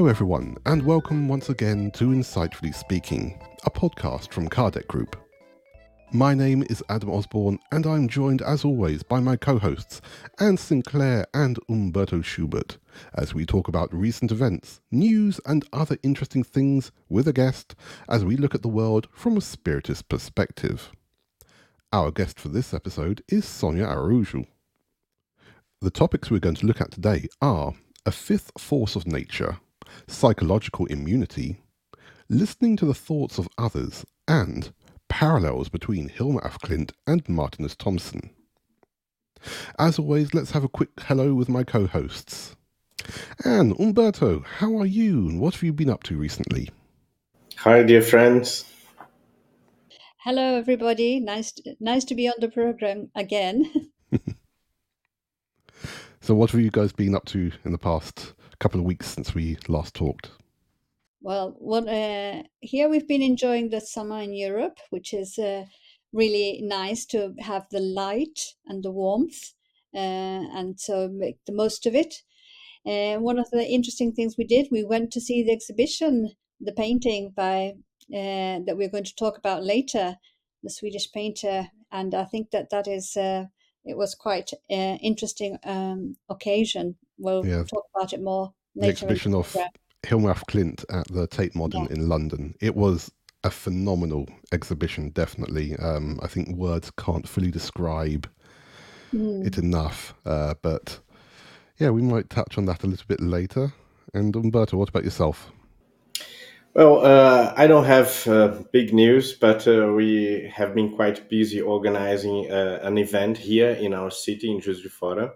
Hello, everyone, and welcome once again to Insightfully Speaking, a podcast from Kardec Group. My name is Adam Osborne, and I'm joined as always by my co hosts, Anne Sinclair and Humberto Schubert, as we talk about recent events, news, and other interesting things with a guest as we look at the world from a spiritist perspective. Our guest for this episode is Sonia Araújo. The topics we're going to look at today are a fifth force of nature, psychological immunity, listening to the thoughts of others, and parallels between Hilma af Klint and Martinus Thomsen. As always, let's have a quick hello with my co hosts. Anne, Humberto, how are you and what have you been up to recently? Hi, dear friends. Hello, everybody. Nice, to, nice to be on the program again. so, what have you guys been up to in the past couple of weeks since we last talked? Well, what, uh, here we've been enjoying the summer in Europe, which is uh, really nice to have the light and the warmth, uh, and so make the most of it. Uh, one of the interesting things we did, we went to see the exhibition, the painting by uh, that we're going to talk about later, the Swedish painter, and I think that that is uh, it was quite uh, interesting um, occasion. We'll yeah. talk about it more later. The exhibition of Hilma af Klint at the Tate Modern yeah. in London. It was a phenomenal exhibition, definitely. Um, I think words can't fully describe mm. it enough. Uh, but yeah, we might touch on that a little bit later. And Humberto, what about yourself? Well, uh, I don't have uh, big news, but uh, we have been quite busy organizing uh, an event here in our city in Juiz de Fora.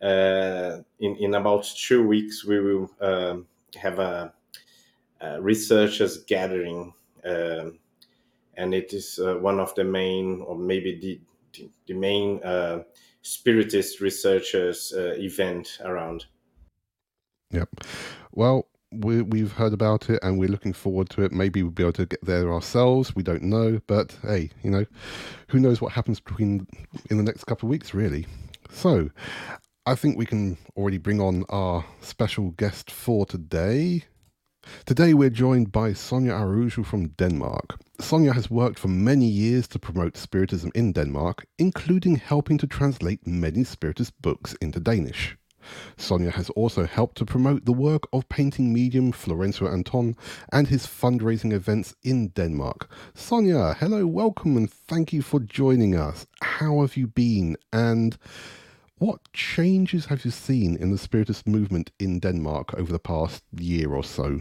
Uh, in, in about two weeks, we will um, have a, a researchers gathering, uh, and it is uh, one of the main, or maybe the the, the main uh, spiritist researchers event around. Yep. Well, we, we've heard about it and we're looking forward to it. Maybe we'll be able to get there ourselves. We don't know, but hey, you know, who knows what happens between in the next couple of weeks, really. So, I think we can already bring on our special guest for today. Today we're joined by Sonia Araújo from Denmark. Sonia has worked for many years to promote Spiritism in Denmark, including helping to translate many Spiritist books into Danish. Sonia has also helped to promote the work of painting medium Florencio Anton and his fundraising events in Denmark. Sonia, hello, welcome, and thank you for joining us. How have you been? And what changes have you seen in the Spiritist movement in Denmark over the past year or so?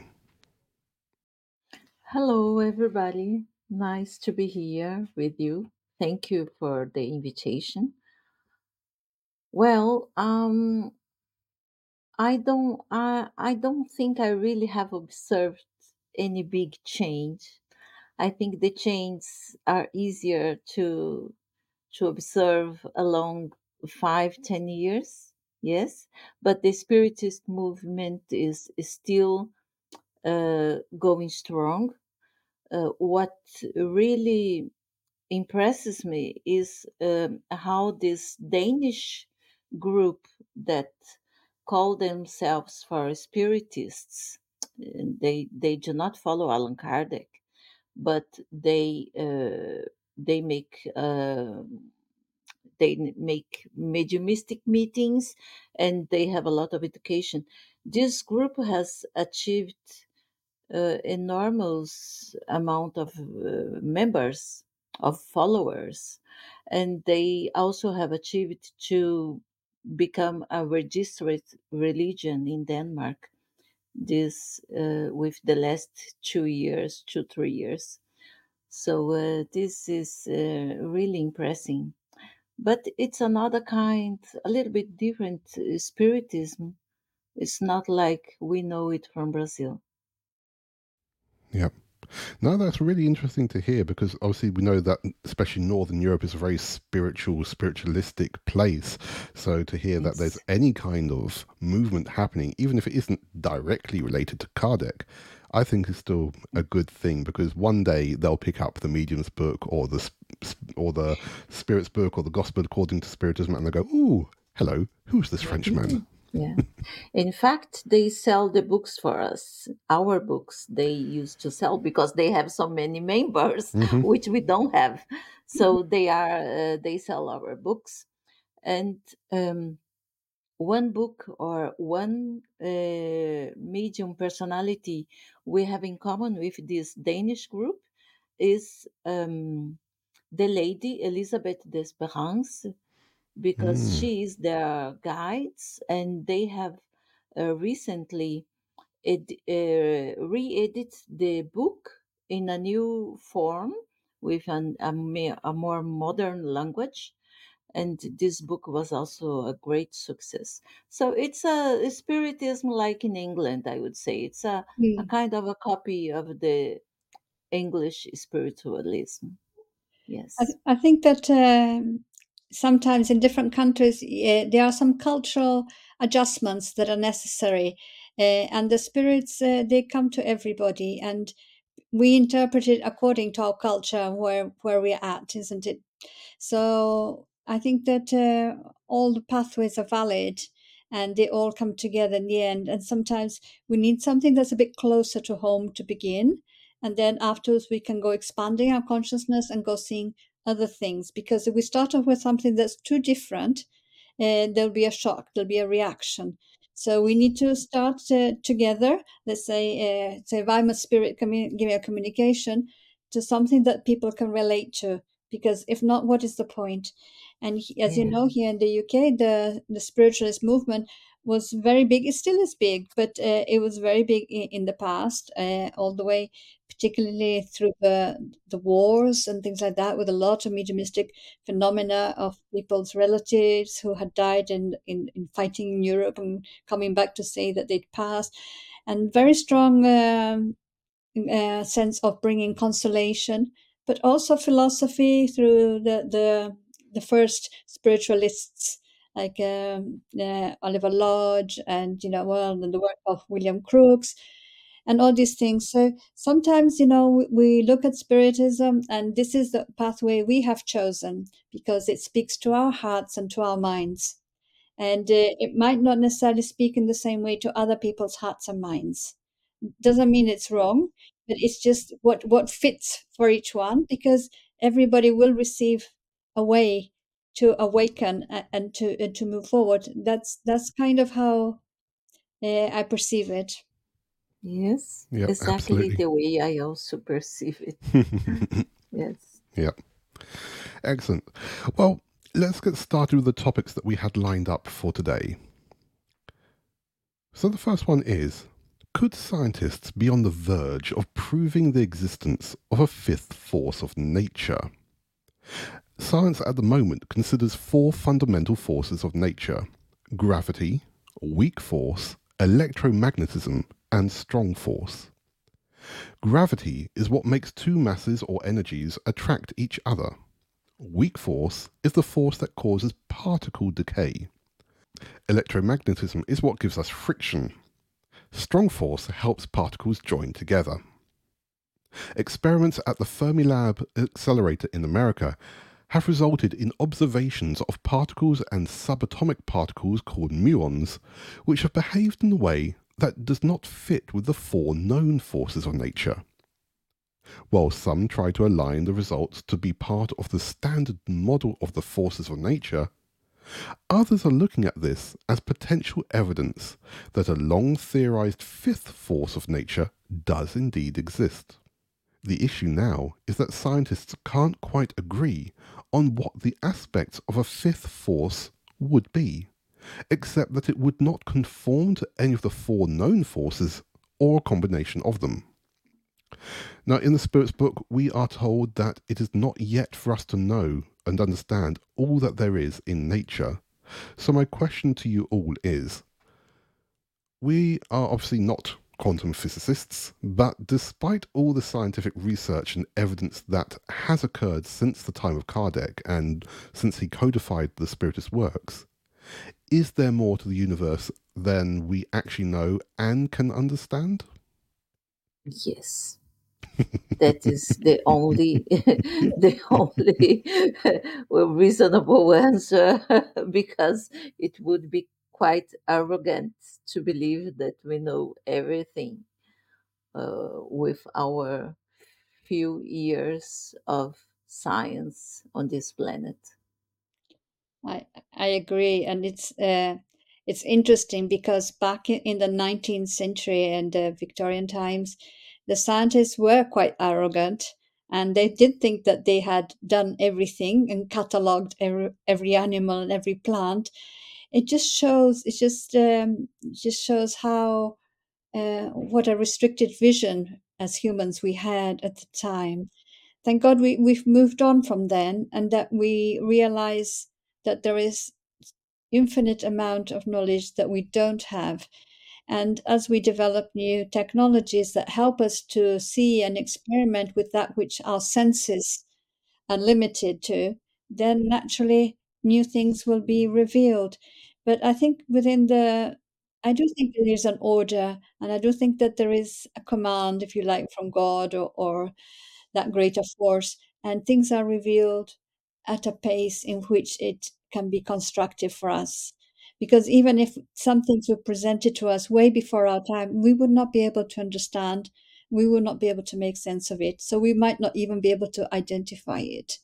Hello, everybody. Nice to be here with you. Thank you for the invitation. Well, um, I don't, I, I don't think I really have observed any big change. I think the changes are easier to to observe along five, ten years, yes, but the Spiritist movement is, is still uh, going strong. Uh, what really impresses me is um, how this Danish group that call themselves for spiritists, they they do not follow Allan Kardec, but they uh, they make uh, they make mediumistic meetings and they have a lot of education. This group has achieved uh, enormous amount of uh, members of followers and they also have achieved to become a registered religion in denmark this uh, with the last two years two three years so uh, this is uh, really impressive but it's another kind, a little bit different uh, spiritism. It's not like we know it from Brazil. Yep. No, that's really interesting to hear because obviously we know that especially Northern Europe is a very spiritual, spiritualistic place. So to hear yes. that there's any kind of movement happening, even if it isn't directly related to Kardec, I think is still a good thing because one day they'll pick up the medium's book or the or the spirit's book or the gospel according to spiritism and they go, "Ooh, hello, who's this Frenchman?" Yeah. In fact, they sell the books for us. Our books they used to sell because they have so many members, hmm which we don't have. So they are uh, they sell our books, and um, one book or one uh, medium personality we have in common with this Danish group is um, the lady Elizabeth d'Esperance because Mm. she is their guides and they have uh, recently ed- uh, re-edit the book in a new form with an, a, a more modern language and this book was also a great success so it's a spiritism like in england i would say it's a, a Mm. kind of a copy of the english spiritualism I, yes th- I think that um, sometimes in different countries uh, there are some cultural adjustments that are necessary, uh, and the spirits uh, they come to everybody, and we interpret it according to our culture where where we're at, isn't it? So I think that uh, all the pathways are valid and they all come together in the end. And sometimes we need something that's a bit closer to home to begin. And then afterwards, we can go expanding our consciousness and go seeing other things. Because if we start off with something that's too different, uh, there'll be a shock, there'll be a reaction. So we need to start uh, together. Let's say, uh, say, if I'm a spirit, give me a communication to something that people can relate to because if not what is the point and he- as you know here in the uk the the spiritualist movement was very big it still is big but uh, it was very big in, in the past uh, all the way particularly through the the wars and things like that with a lot of mediumistic phenomena of people's relatives who had died in, in, in fighting in europe and coming back to say that they'd passed. And very strong um, uh, sense of bringing consolation, but also philosophy through the the, the first spiritualists like um, uh, Oliver Lodge and you know well and the work of William Crookes and all these things. So sometimes you know we, we look at spiritism and this is the pathway we have chosen because it speaks to our hearts and to our minds. And uh, it might not necessarily speak in the same way to other people's hearts and minds doesn't mean it's wrong but it's just what what fits for each one because everybody will receive a way to awaken a- and to and to move forward that's that's kind of how uh, i perceive it yes Yep, exactly absolutely. the way i also perceive it yes yep. Excellent. Well, let's get started with the topics that we had lined up for today. So the first one is Could scientists be on the verge of proving the existence of a fifth force of nature? Science at the moment considers four fundamental forces of nature gravity, weak force, electromagnetism, and strong force. Gravity is what makes two masses or energies attract each other. Weak force is the force that causes particle decay. Electromagnetism is what gives us friction. Strong force helps particles join together. Experiments at the Fermilab Accelerator in America have resulted in observations of particles and subatomic particles called muons, which have behaved in a way that does not fit with the four known forces of nature. While some try to align the results to be part of the standard model of the forces of nature, others are looking at this as potential evidence that a long theorized fifth force of nature does indeed exist. The issue now is that scientists can't quite agree on what the aspects of a fifth force would be, except that it would not conform to any of the four known forces or a combination of them. Now, in the Spirit's book, we are told that it is not yet for us to know and understand all that there is in nature. So, my question to you all is we are obviously not quantum physicists, but despite all the scientific research and evidence that has occurred since the time of Kardec and since he codified the Spiritist works, is there more to the universe than we actually know and can understand? yes that is the only the only reasonable answer because it would be quite arrogant to believe that we know everything uh, with our few years of science on this planet. I I agree, and it's uh, it's interesting because back in the 19th century and the Victorian times, the scientists were quite arrogant, and they did think that they had done everything and catalogued every, every animal and every plant. It just shows. It just um, just shows how uh, what a restricted vision as humans we had at the time. Thank God we, we've moved on from then and that we realize that there is infinite amount of knowledge that we don't have. And as we develop new technologies that help us to see and experiment with that which our senses are limited to, then naturally new things will be revealed. But I think within the I do think there is an order, and I do think that there is a command, if you like, from God or, or that greater force, and things are revealed at a pace in which it can be constructive for us. Because even if some things were presented to us way before our time, we would not be able to understand, we would not be able to make sense of it. So we might not even be able to identify it.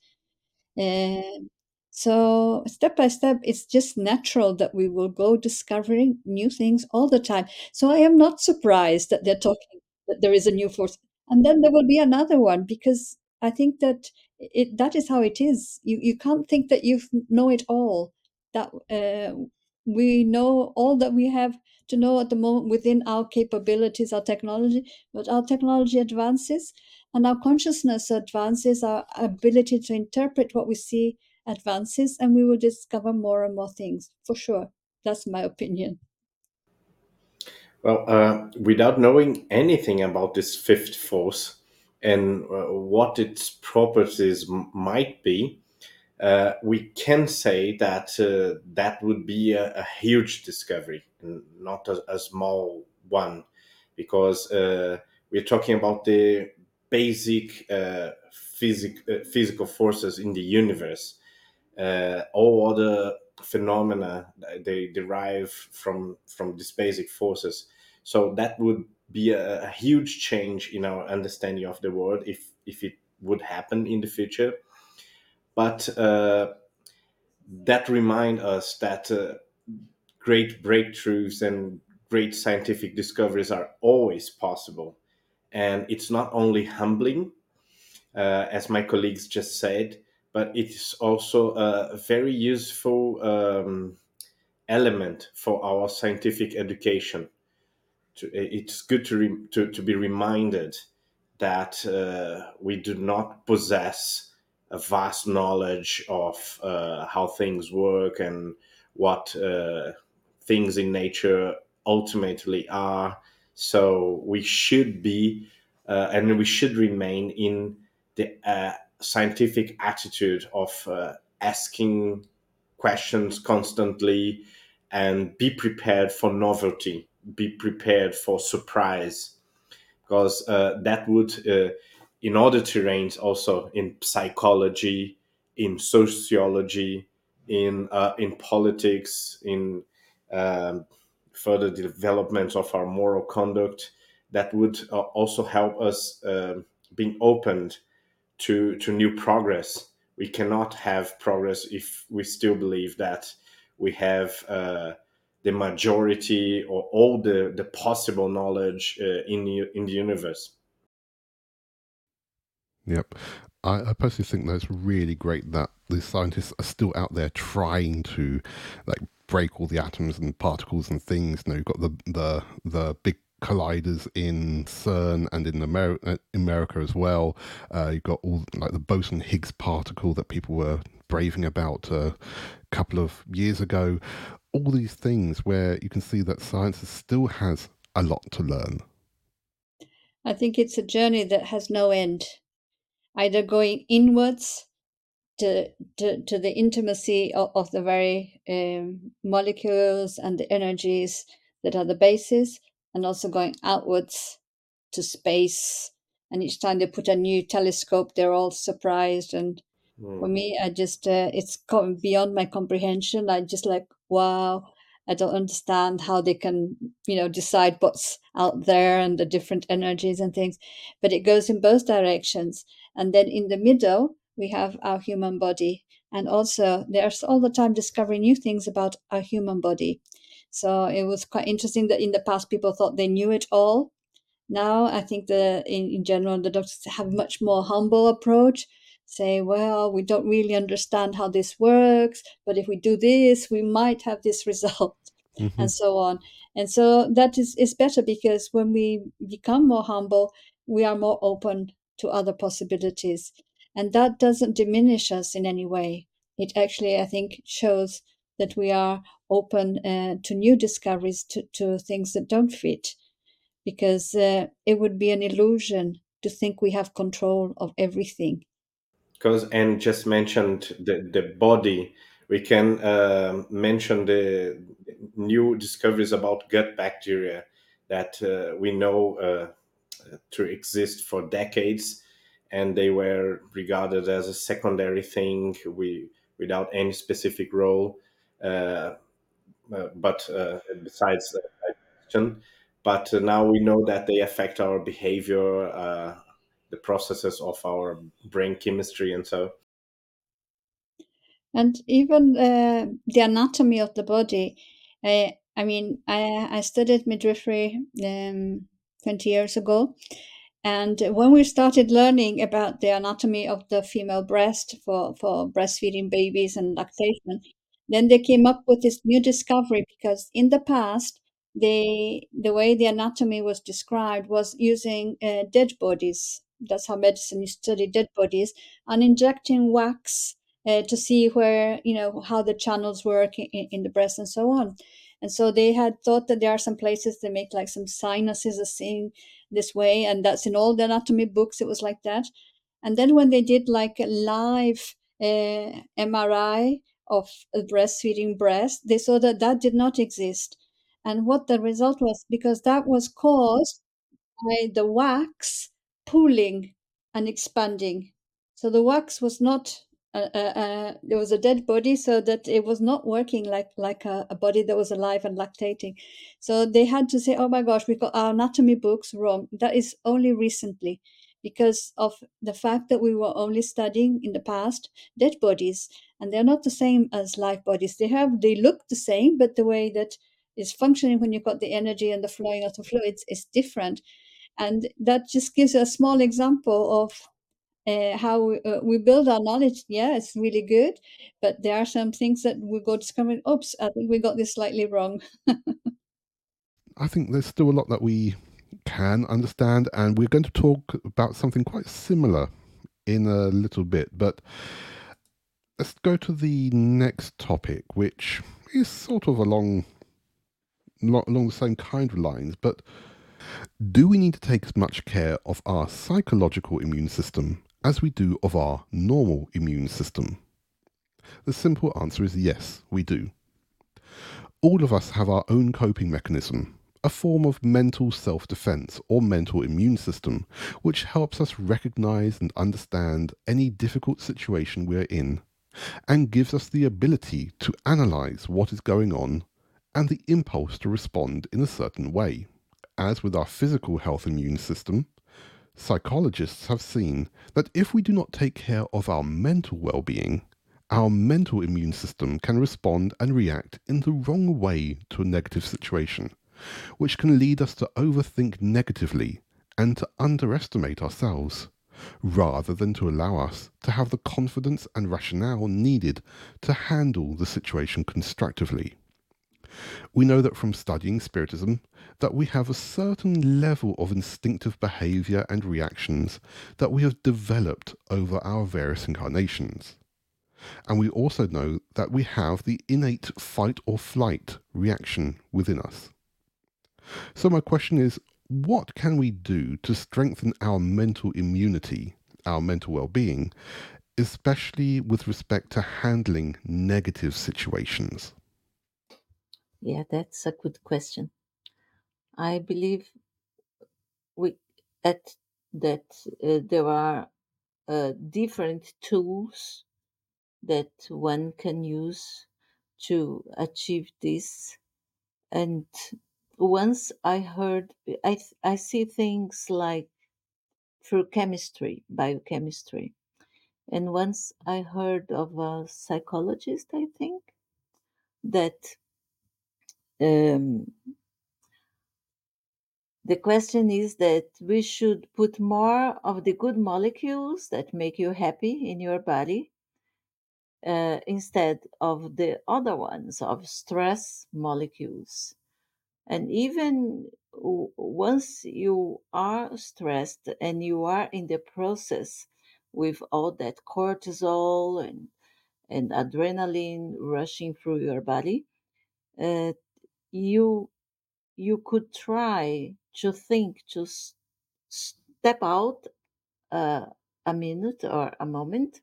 And so step by step, it's just natural that we will go discovering new things all the time. So I am not surprised that they're talking that there is a new force. And then there will be another one because I think that it that is how it is. You you can't think that you know it all. That uh, we know all that we have to know at the moment within our capabilities, our technology, but our technology advances and our consciousness advances, our ability to interpret what we see advances, and we will discover more and more things for sure. That's my opinion. Well, uh, without knowing anything about this fifth force and uh, what its properties might be, uh, we can say that uh, that would be a, a, huge discovery, not a, a small one, because uh, we're talking about the basic uh, physic, physical forces in the universe. All other phenomena they derive from from these basic forces. So that would be a, a, huge change in our understanding of the world if if it would happen in the future. But uh, that remind us that uh, great breakthroughs and great scientific discoveries are always possible. And it's not only humbling uh, as my colleagues just said but it's also a very useful um, element for our scientific education. It's good to, re, to, to be reminded that uh, we do not possess a vast knowledge of uh, how things work and what uh, things in nature ultimately are. So we should be uh, and we should remain in the uh, scientific attitude of uh, asking questions constantly and be prepared for novelty, be prepared for surprise, because uh, that would, uh, in order to range also in psychology, in sociology, in uh, in politics, in um, further development of our moral conduct, that would uh, also help us um, being opened to to new progress. We cannot have progress if we still believe that we have uh, the majority or all the, the possible knowledge uh, in the, in the universe. Yep. I, I personally think that it's really great that the scientists are still out there trying to like break all the atoms and particles and things. You know, you've got the the the big colliders in CERN and in America, uh, America as well. Uh, you've got all like the boson Higgs particle that people were braving about a couple of years ago. All these things where you can see that science still has a lot to learn. I think it's a journey that has no end, either going inwards to, to, to the intimacy of, of the very um, molecules and the energies that are the basis, and also going outwards to space. And each time they put a new telescope, they're all surprised. And mm. for me, I just, uh, it's beyond my comprehension. I just like, wow. I don't understand how they can, you know, decide what's out there and the different energies and things. But it goes in both directions. And then in the middle, we have our human body. And also, there's all the time discovering new things about our human body. So it was quite interesting that in the past people thought they knew it all. Now I think the in, in general the doctors have a much more humble approach. Say, well, we don't really understand how this works, but if we do this, we might have this result, Mm-hmm. and so on. And so that is, is better because when we become more humble, we are more open to other possibilities. And that doesn't diminish us in any way. It actually, I think, shows that we are open uh, to new discoveries, to, to things that don't fit, because uh, it would be an illusion to think we have control of everything. because Anne just mentioned the, the body, we can uh, mention the new discoveries about gut bacteria that uh, we know uh, to exist for decades, and they were regarded as a secondary thing we, without any specific role. Uh, uh, but uh, besides digestion, but now we know that they affect our behavior, the processes of our brain chemistry, and so And even the anatomy of the body. Uh, I mean, I, I studied midwifery um, 20 years ago. And when we started learning about the anatomy of the female breast for, for breastfeeding babies and lactation, then they came up with this new discovery because in the past, they, the way the anatomy was described was using uh, dead bodies. That's how medicine to study dead bodies and injecting wax uh, to see where you know how the channels work in, in the breast and so on and so they had thought that there are some places that make like some sinuses are seeing this way and that's in all the anatomy books it was like that and then when they did like a live uh, mri of a breastfeeding breast they saw that that did not exist and what the result was because that was caused by the wax pooling and expanding. So the wax was not. Uh, uh, uh, there was a dead body, so that it was not working like like a, a body that was alive and lactating. So they had to say, "Oh my gosh, we got our anatomy books wrong." That is only recently, because of the fact that we were only studying in the past dead bodies, and they're not the same as live bodies. They have they look the same, but the way that is functioning when you've got the energy and the flowing of the fluids is different and that just gives a small example of uh, how we, uh, we build our knowledge. Yeah, it's really good, but there are some things that we go discovering. Oops, I think we got this slightly wrong. I think there's still a lot that we can understand, and we're going to talk about something quite similar in a little bit. But let's go to the next topic, which is sort of along along the same kind of lines. But do we need to take as much care of our psychological immune system as we do of our normal immune system? The simple answer is yes, we do. All of us have our own coping mechanism, a form of mental self defense or mental immune system, which helps us recognize and understand any difficult situation we're in and gives us the ability to analyze what is going on and the impulse to respond in a certain way. As with our physical health immune system, psychologists have seen that if we do not take care of our mental well being, our mental immune system can respond and react in the wrong way to a negative situation, which can lead us to overthink negatively and to underestimate ourselves, rather than to allow us to have the confidence and rationale needed to handle the situation constructively. We know that from studying Spiritism that we have a certain level of instinctive behavior and reactions that we have developed over our various incarnations. And we also know that we have the innate fight or flight reaction within us. So, my question is what can we do to strengthen our mental immunity, our mental well being, especially with respect to handling negative situations? Yeah, that's a good question. I believe we at that uh, there are uh, different tools that one can use to achieve this. and once I heard, I I see things like through chemistry, biochemistry, and once I heard of a psychologist, I think that um, the question is that we should put more of the good molecules that make you happy in your body uh, instead of the other ones of stress molecules. And even once you are stressed and you are in the process with all that cortisol and, and adrenaline rushing through your body, uh, you you could try to think to s- step out uh, a minute or a moment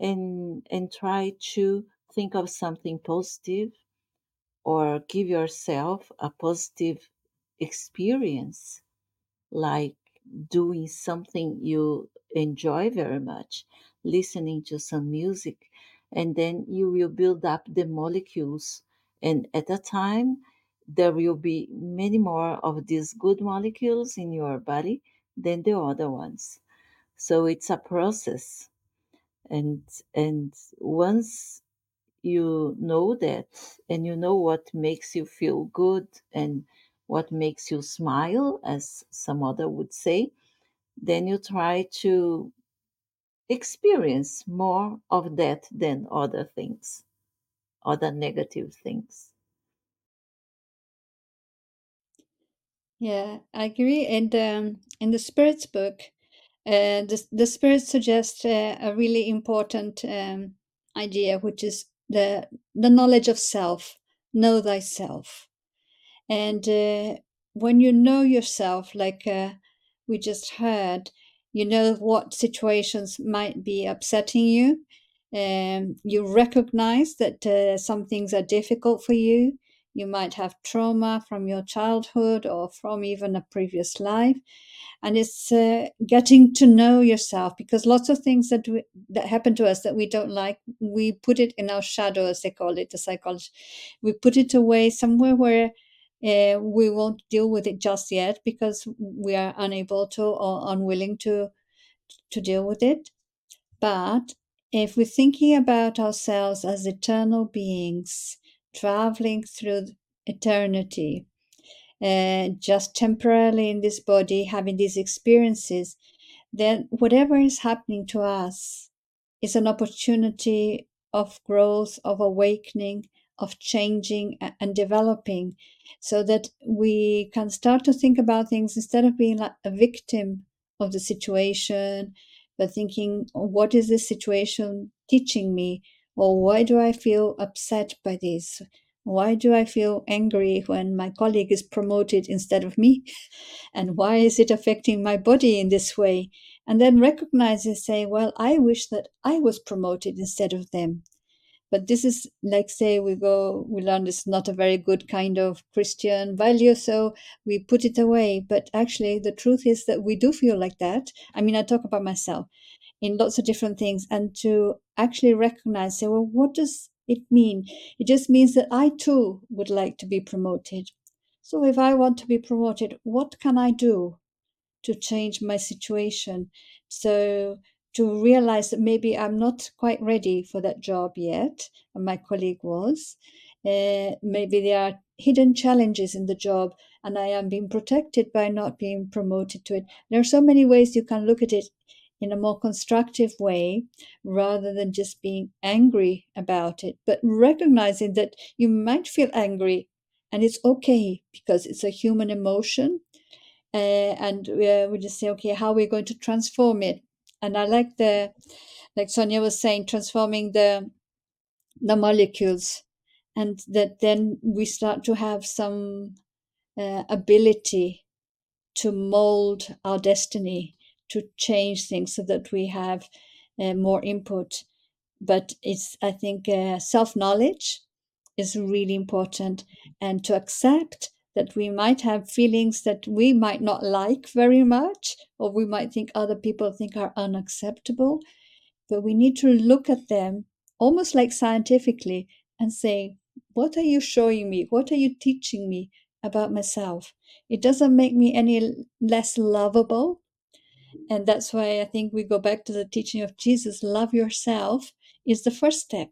and and try to think of something positive or give yourself a positive experience like doing something you enjoy very much listening to some music and then you will build up the molecules. And at a time there will be many more of these good molecules in your body than the other ones. So it's a process. And and once you know that and you know what makes you feel good and what makes you smile as some other would say then you try to experience more of that than other things other negative things Yeah, I agree. And um, in the spirits book, uh, the the spirits suggest uh, a really important um, idea, which is the the knowledge of self. Know thyself. And uh, when you know yourself, like uh, we just heard, you know what situations might be upsetting you. Um, you recognize that uh, some things are difficult for you. You might have trauma from your childhood or from even a previous life. And it's uh, getting to know yourself because lots of things that we, that happen to us that we don't like, we put it in our shadow, as they call it, the psychology. We put it away somewhere where uh, we won't deal with it just yet because we are unable to or unwilling to to deal with it. But if we're thinking about ourselves as eternal beings traveling through eternity, just temporarily in this body, having these experiences, then whatever is happening to us is an opportunity of growth, of awakening, of changing and developing so that we can start to think about things instead of being like a victim of the situation, but thinking, what is this situation teaching me? Or why do I feel upset by this? Why do I feel angry when my colleague is promoted instead of me? And why is it affecting my body in this way? And then recognize and say, well, I wish that I was promoted instead of them but this is like say we go we learn this not a very good kind of christian value so we put it away but actually the truth is that we do feel like that i mean i talk about myself in lots of different things and to actually recognize say well what does it mean it just means that i too would like to be promoted so if i want to be promoted what can i do to change my situation so to realize that maybe I'm not quite ready for that job yet, and my colleague was. Uh, maybe there are hidden challenges in the job, and I am being protected by not being promoted to it. There are so many ways you can look at it in a more constructive way rather than just being angry about it, but recognizing that you might feel angry and it's okay because it's a human emotion. Uh, and uh, we just say, okay, how are we going to transform it? and I like the like Sonia was saying, transforming the the molecules, and that then we start to have some uh, ability to mold our destiny, to change things, so that we have uh, more input. But it's I think uh, self knowledge is really important, and to accept that we might have feelings that we might not like very much, or we might think other people think are unacceptable. But we need to look at them almost like scientifically and say, what are you showing me? What are you teaching me about myself? It doesn't make me any less lovable. And that's why I think we go back to the teaching of Jesus love yourself is the first step.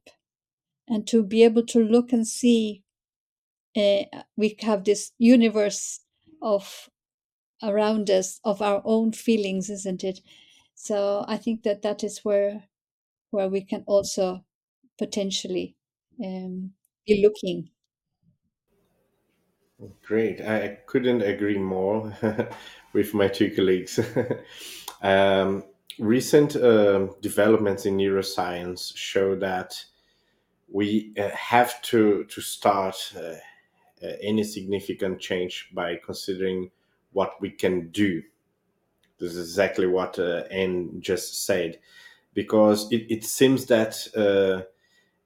And to be able to look and see, uh, we have this universe of around us of our own feelings, isn't it? So I think that that is where where we can also potentially um, be looking. Great. I couldn't agree more with my two colleagues. um, recent uh, developments in neuroscience show that we uh, have to, to start uh, uh any significant change by considering what we can do. This is exactly what uh, Anne just said, because it, it seems that uh,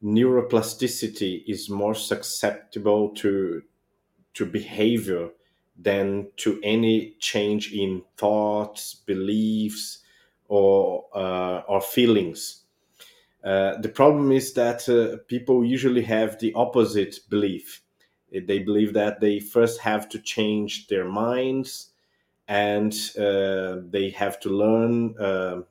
neuroplasticity is more susceptible to to behavior than to any change in thoughts, beliefs, or uh, or feelings. Uh, the problem is that uh, people usually have the opposite belief. They believe that they first have to change their minds and uh, they have to learn uh,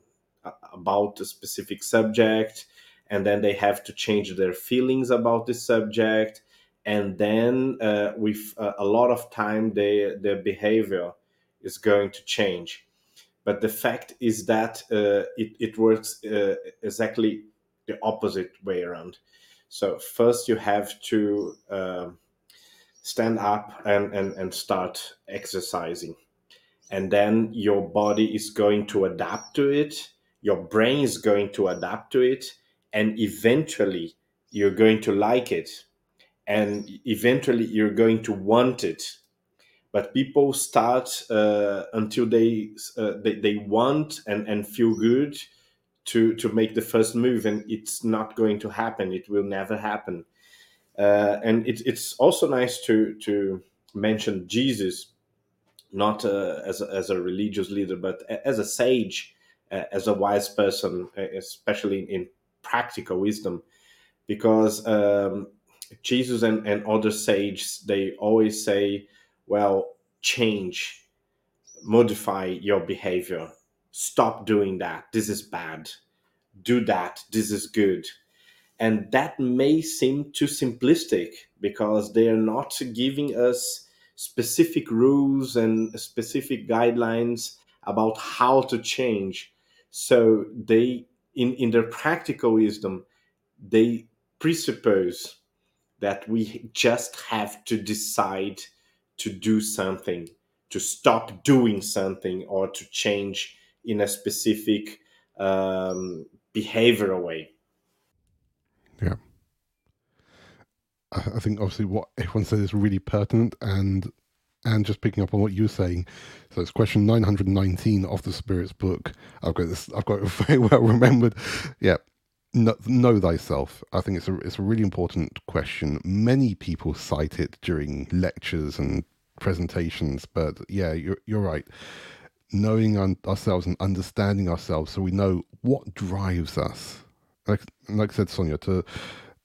about a specific subject and then they have to change their feelings about the subject and then uh, with uh, a lot of time they, their behavior is going to change. But the fact is that uh, it, it works uh, exactly the opposite way around. So first you have to um, stand up and, and, and start exercising. And then your body is going to adapt to it. Your brain is going to adapt to it. And eventually you're going to like it and eventually you're going to want it. But people start uh, until they, uh, they they want and and feel good to to make the first move and it's not going to happen. It will never happen. Uh, and it, it's also nice to to mention jesus not uh, as, a, as a religious leader but as a sage as a wise person especially in practical wisdom. Because um, jesus and, and other sages they always say well change modify your behavior. Stop doing that. This is bad. Do that. This is good. And that may seem too simplistic because they are not giving us specific rules and specific guidelines about how to change. So they in in their practical wisdom they presuppose that we just have to decide to do something to stop doing something or to change in a specific um, behavioral way yeah I think obviously what everyone said is really pertinent and and just picking up on what you're saying, so it's question 919 of the Spirit's book. I've got this, I've got it very well remembered. Yeah. Know, know thyself. I think it's a it's a really important question. Many people cite it during lectures and presentations, but yeah, you're you're right. Knowing un- ourselves and understanding ourselves, so we know what drives us. Like like I said, Sonia, to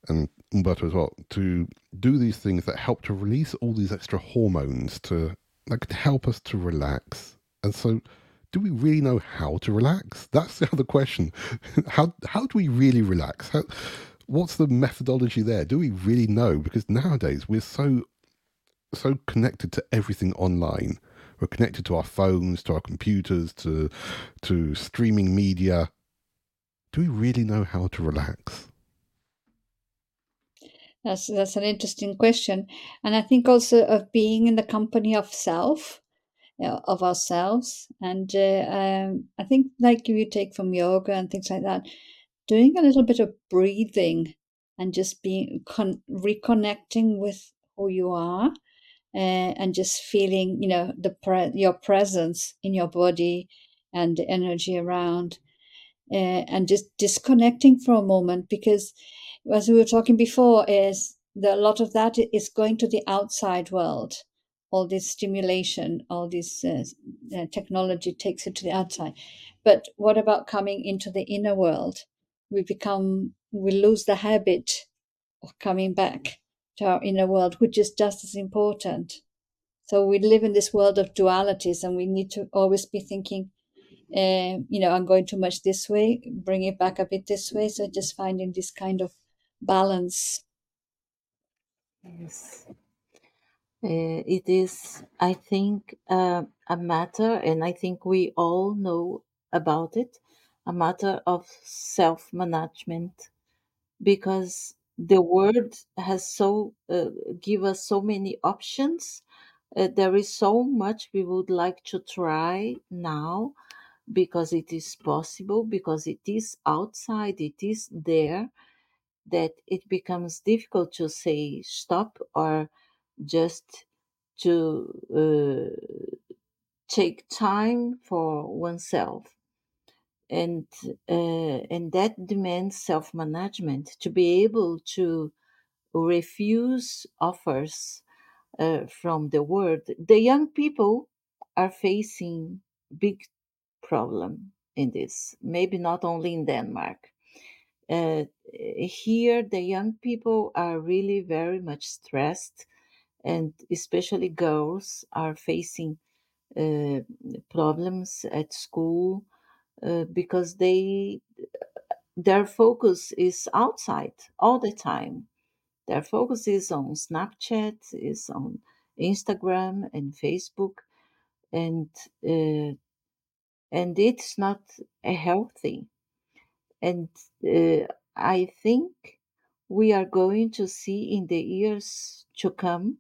and Humberto as well, to do these things that help to release all these extra hormones to like help us to relax. And so do we really know how to relax? That's the other question. how how do we really relax? How, what's the methodology there? Do we really know? Because nowadays we're so so connected to everything online. We're connected to our phones, to our computers, to to streaming media. Do we really know how to relax? That's that's an interesting question, and I think also of being in the company of self, of ourselves, and uh, um, I think like you take from yoga and things like that, doing a little bit of breathing and just being con- reconnecting with who you are, uh, and just feeling, you know, the pre- your presence in your body and the energy around, uh, and just disconnecting for a moment because as we were talking before, is that a lot of that is going to the outside world. All this stimulation, all this uh, uh, technology takes it to the outside. But what about coming into the inner world? We become, we lose the habit of coming back to our inner world, which is just as important. So we live in this world of dualities, and we need to always be thinking, uh, you know, I'm going too much this way, bring it back a bit this way. So just finding this kind of balance. Yes. Uh, it is, I think, uh, a matter, and I think we all know about it, a matter of self management because the world has so uh, give us so many options uh, there is so much we would like to try now because it is possible because it is outside it is there that it becomes difficult to say stop or just to uh, take time for oneself and uh, and that demands self management to be able to refuse offers uh, from the world the young people are facing big problem in this maybe not only in denmark. Uh, here the young people are really very much stressed and especially girls are facing uh, problems at school uh, because they their focus is outside all the time. Their focus is on snapchat is on instagram and facebook and uh, and it's not healthy. And uh, i think we are going to see in the years to come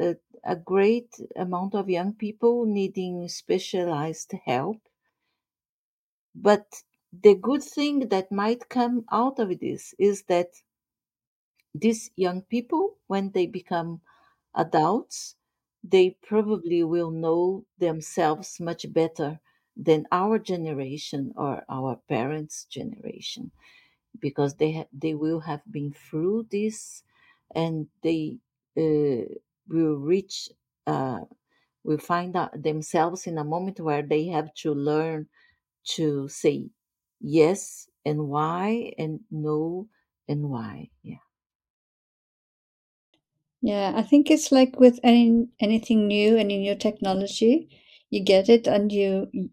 a, great amount of young people needing specialized help. But the good thing that might come out of this is that these young people, when they become adults, they probably will know themselves much better than our generation or our parents' generation because they ha- they will have been through this and they uh, will reach uh, will find themselves in a moment where they have to learn to say yes and why and no and why yeah. Yeah, I think it's like with any anything new, any new technology, you get it and you you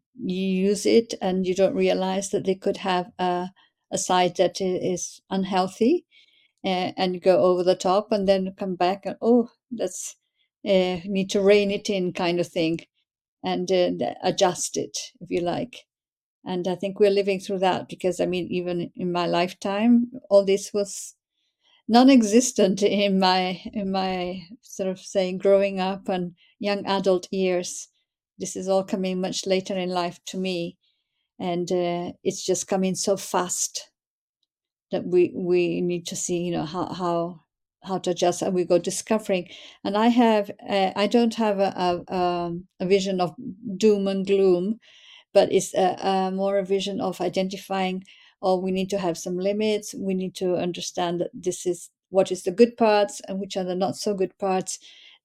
use it and you don't realize that they could have a a side that is unhealthy, uh, and go over the top and then come back and oh, that's uh, need to rein it in kind of thing and uh, adjust it if you like. And I think we're living through that because I mean, even in my lifetime, all this was non-existent in my in my sort of saying growing up and young adult years this is all coming much later in life to me and uh, it's just coming so fast that we we need to see you know how how how to adjust and we go discovering. And i have uh, i don't have a, a, um, a vision of doom and gloom but it's a, a more a vision of identifying oh we need to have some limits. We need to understand that this is what is the good parts and which are the not so good parts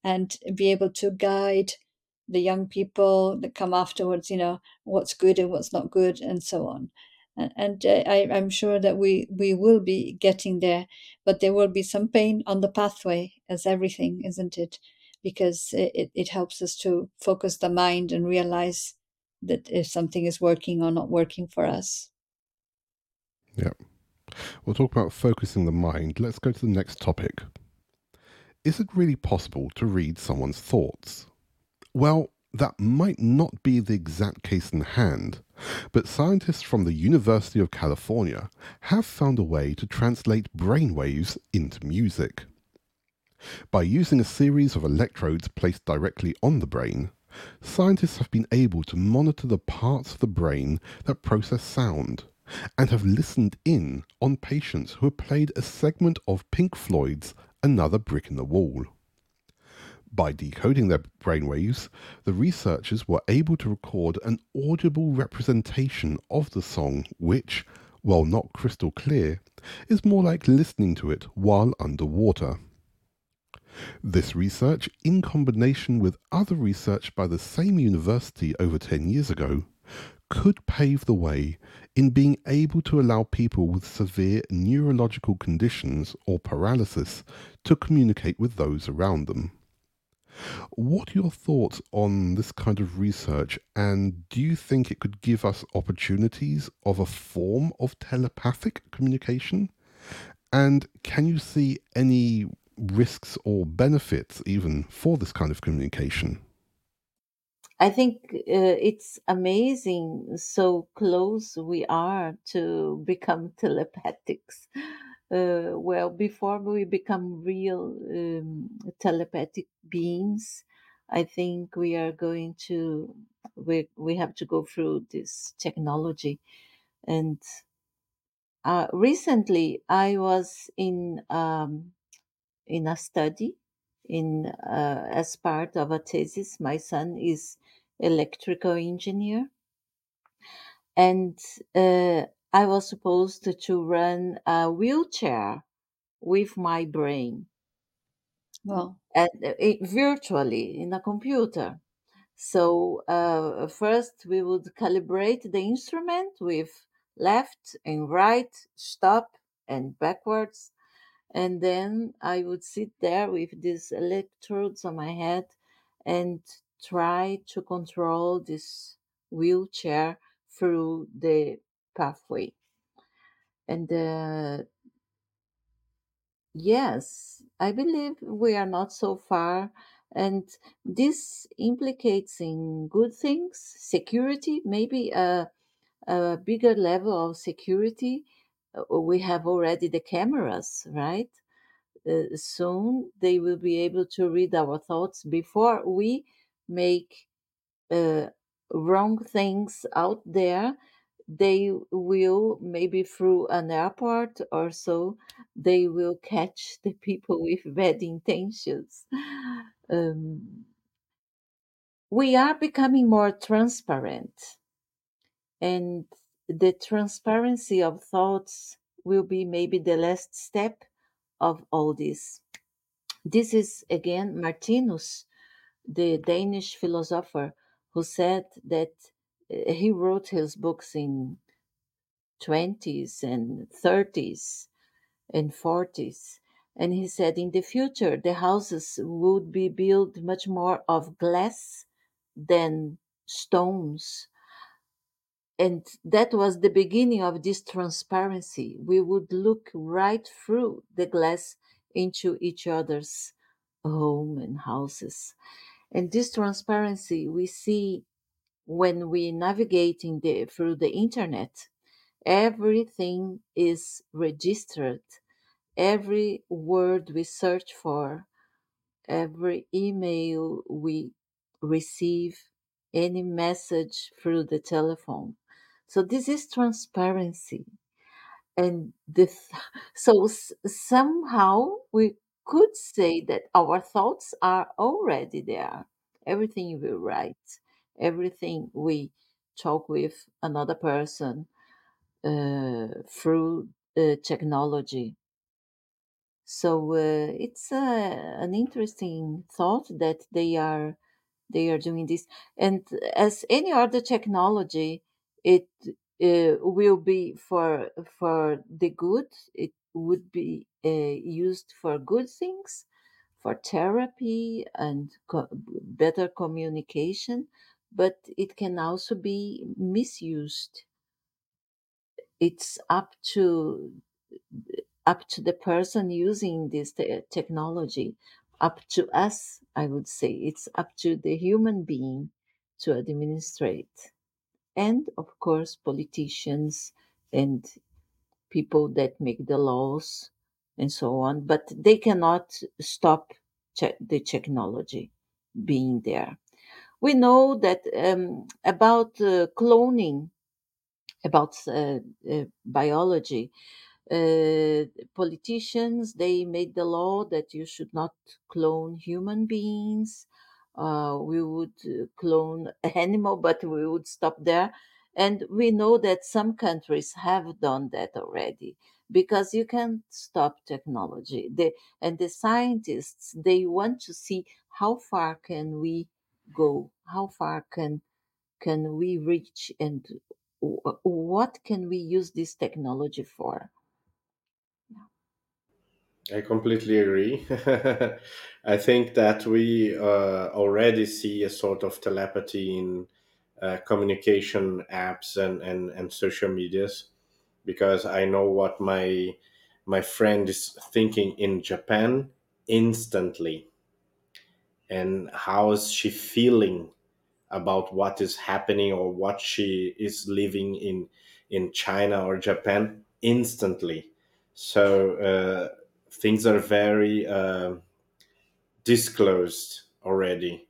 and be able to guide the young people that come afterwards you know what's good and what's not good and so on and, and uh, I, i'm sure that we we will be getting there but there will be some pain on the pathway as everything isn't it because it, it, helps us to focus the mind and realize that if something is working or not working for us. Yep. We'll talk about focusing the mind. Let's go to the next topic. Is it really possible to read someone's thoughts? Well, that might not be the exact case in hand, but scientists from the University of California have found a way to translate brainwaves into music. By using a series of electrodes placed directly on the brain, scientists have been able to monitor the parts of the brain that process sound and have listened in on patients who have played a segment of Pink Floyd's Another Brick in the Wall. By decoding their brainwaves, the researchers were able to record an audible representation of the song, which, while not crystal clear, is more like listening to it while underwater. This research, in combination with other research by the same university over 10 years ago, could pave the way in being able to allow people with severe neurological conditions or paralysis to communicate with those around them. What are your thoughts on this kind of research, and do you think it could give us opportunities of a form of telepathic communication? And can you see any risks or benefits even for this kind of communication? I think uh, it's amazing so close we are to become telepathics. Uh, well, before we become real um, telepathic beings, I think we are going to we we have to go through this technology. And uh, recently, I was in um, in a study in uh, as part of a thesis. My son is electrical engineer, and uh, I was supposed to, run a wheelchair with my brain. Well, and uh, it, virtually in a computer. So uh, first we would calibrate the instrument with left and right, stop and backwards, and then I would sit there with these electrodes on my head and try to control this wheelchair through the pathway. And uh, yes, I believe we are not so far. And this implicates in good things, security, maybe a, a bigger level of security. Uh, We have already the cameras, right? uh, soon they will be able to read our thoughts before we make uh, wrong things out there they will maybe through an airport or so they will catch the people with bad intentions. Um, we are becoming more transparent and the transparency of thoughts will be maybe the last step of all this. This is again Martinus, the Danish philosopher, who said that he wrote his books in 20s and 30s and 40s. And he said in the future, the houses would be built much more of glass than stones. And that was the beginning of this transparency. We would look right through the glass into each other's home and houses. And this transparency we see when we navigating the, through the internet. Everything is registered. Every word we search for, every email we receive, any message through the telephone. So this is transparency and so s- somehow we could say that our thoughts are already there everything we write everything we talk with another person uh, through uh, technology. So uh, it's uh, an interesting thought that they are they are doing this. And as any other technology it uh, will be for for the good. It would be uh, used for good things for therapy and co- better communication but it can also be misused. It's up to up to the person using this te- technology up to us i would say. It's up to the human being to administrate. And of course politicians and people that make the laws and so on but they cannot stop the technology being there we know that um, about uh, cloning about uh, uh, biology uh, politicians they made the law that you should not clone human beings. Uh, we would clone animal but we would stop there. And we know that some countries have done that already because you can stop technology. The, and the scientists they want to see how far can we go how far can can we reach and what can we use this technology for? I completely agree. I think that we uh, already see a sort of telepathy in uh, communication apps and, and, and social medias because I know what my my friend is thinking in Japan instantly and how is she feeling about what is happening or what she is living in in China or Japan instantly. So uh, things are very uh, disclosed already,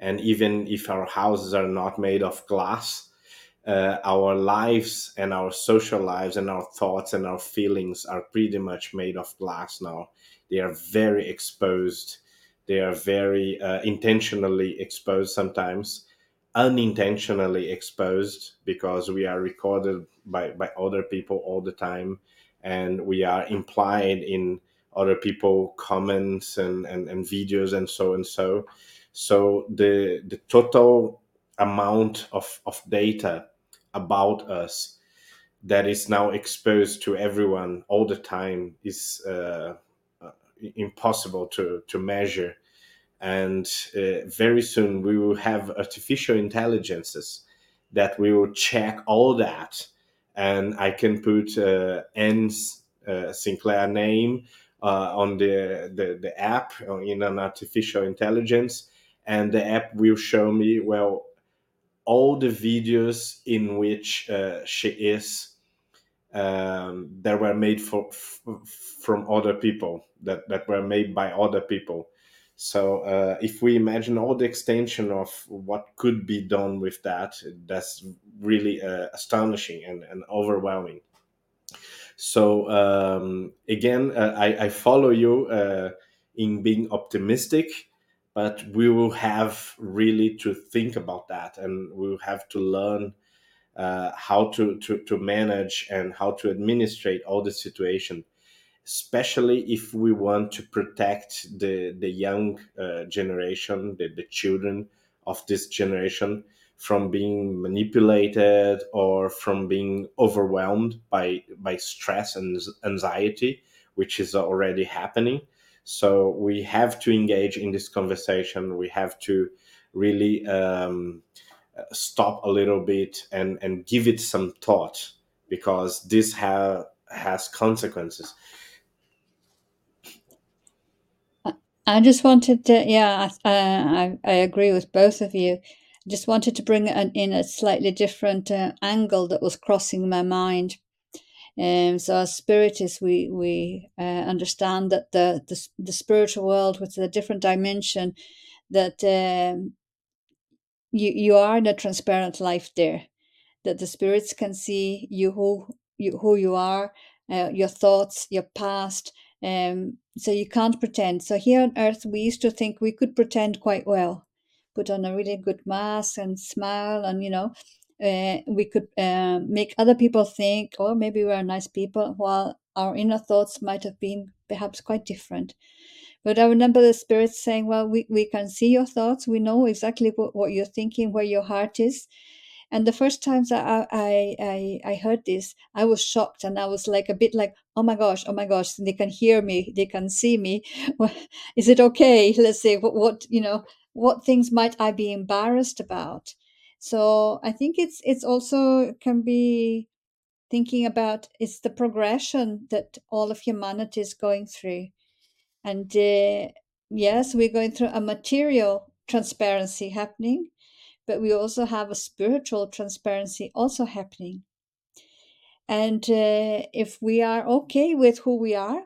and even if our houses are not made of glass, uh, our lives and our social lives and our thoughts and our feelings are pretty much made of glass now. They are very exposed. They are very uh, intentionally exposed sometimes unintentionally exposed because we are recorded by, by other people all the time and we are implied in other people comments and, and, and videos and so and so. So the the total amount of, of data about us that is now exposed to everyone all the time is uh, impossible to, to measure. And uh, very soon we will have artificial intelligences that will check all that. And i can put uh, n's uh, sinclair name uh, on the, the, the app in an artificial intelligence. And the app will show me well all the videos in which uh, she is um, that were made for, f- from other people that, that were made by other people so uh, if we imagine all the extension of what could be done with that, that's really uh, astonishing and, and overwhelming. So um, again, uh, I, I, follow you uh, in being optimistic, but we will have really to think about that, and we will have to learn uh, how to, to to manage and how to administrate all the situation especially if we want to protect the the young uh, generation, the, the children of this generation from being manipulated or from being overwhelmed by by stress and anxiety, which is already happening. So we have to engage in this conversation. We have to really um, stop a little bit and and give it some thought because this ha- has consequences I just wanted to, yeah, I, I, I agree with both of you. Just wanted to bring an, in a slightly different uh, angle that was crossing my mind. Um, so as spiritists, we we uh, understand that the, the the spiritual world, with a different dimension, that um, you you are in a transparent life there, that the spirits can see you who you who you are, uh, your thoughts, your past, um, so you can't pretend. So here on earth, we used to think we could pretend quite well, put on a really good mask and smile, and you know, uh, we could uh, make other people think, oh, maybe we're nice people, while our inner thoughts might have been perhaps quite different. But I remember the spirits saying, well, we, we can see your thoughts. We know exactly what, what you're thinking, where your heart is. And the first times I, I, I, I heard this, I was shocked and I was like a bit like, oh my gosh, oh my gosh, they can hear me, they can see me. Is it okay? Let's say, what, what, you know, what things might I be embarrassed about? So I think it's it's also can be thinking about it's the progression that all of humanity is going through, and uh, yes, we're going through a material transparency happening, but we also have a spiritual transparency also happening. And uh, if we are okay with who we are,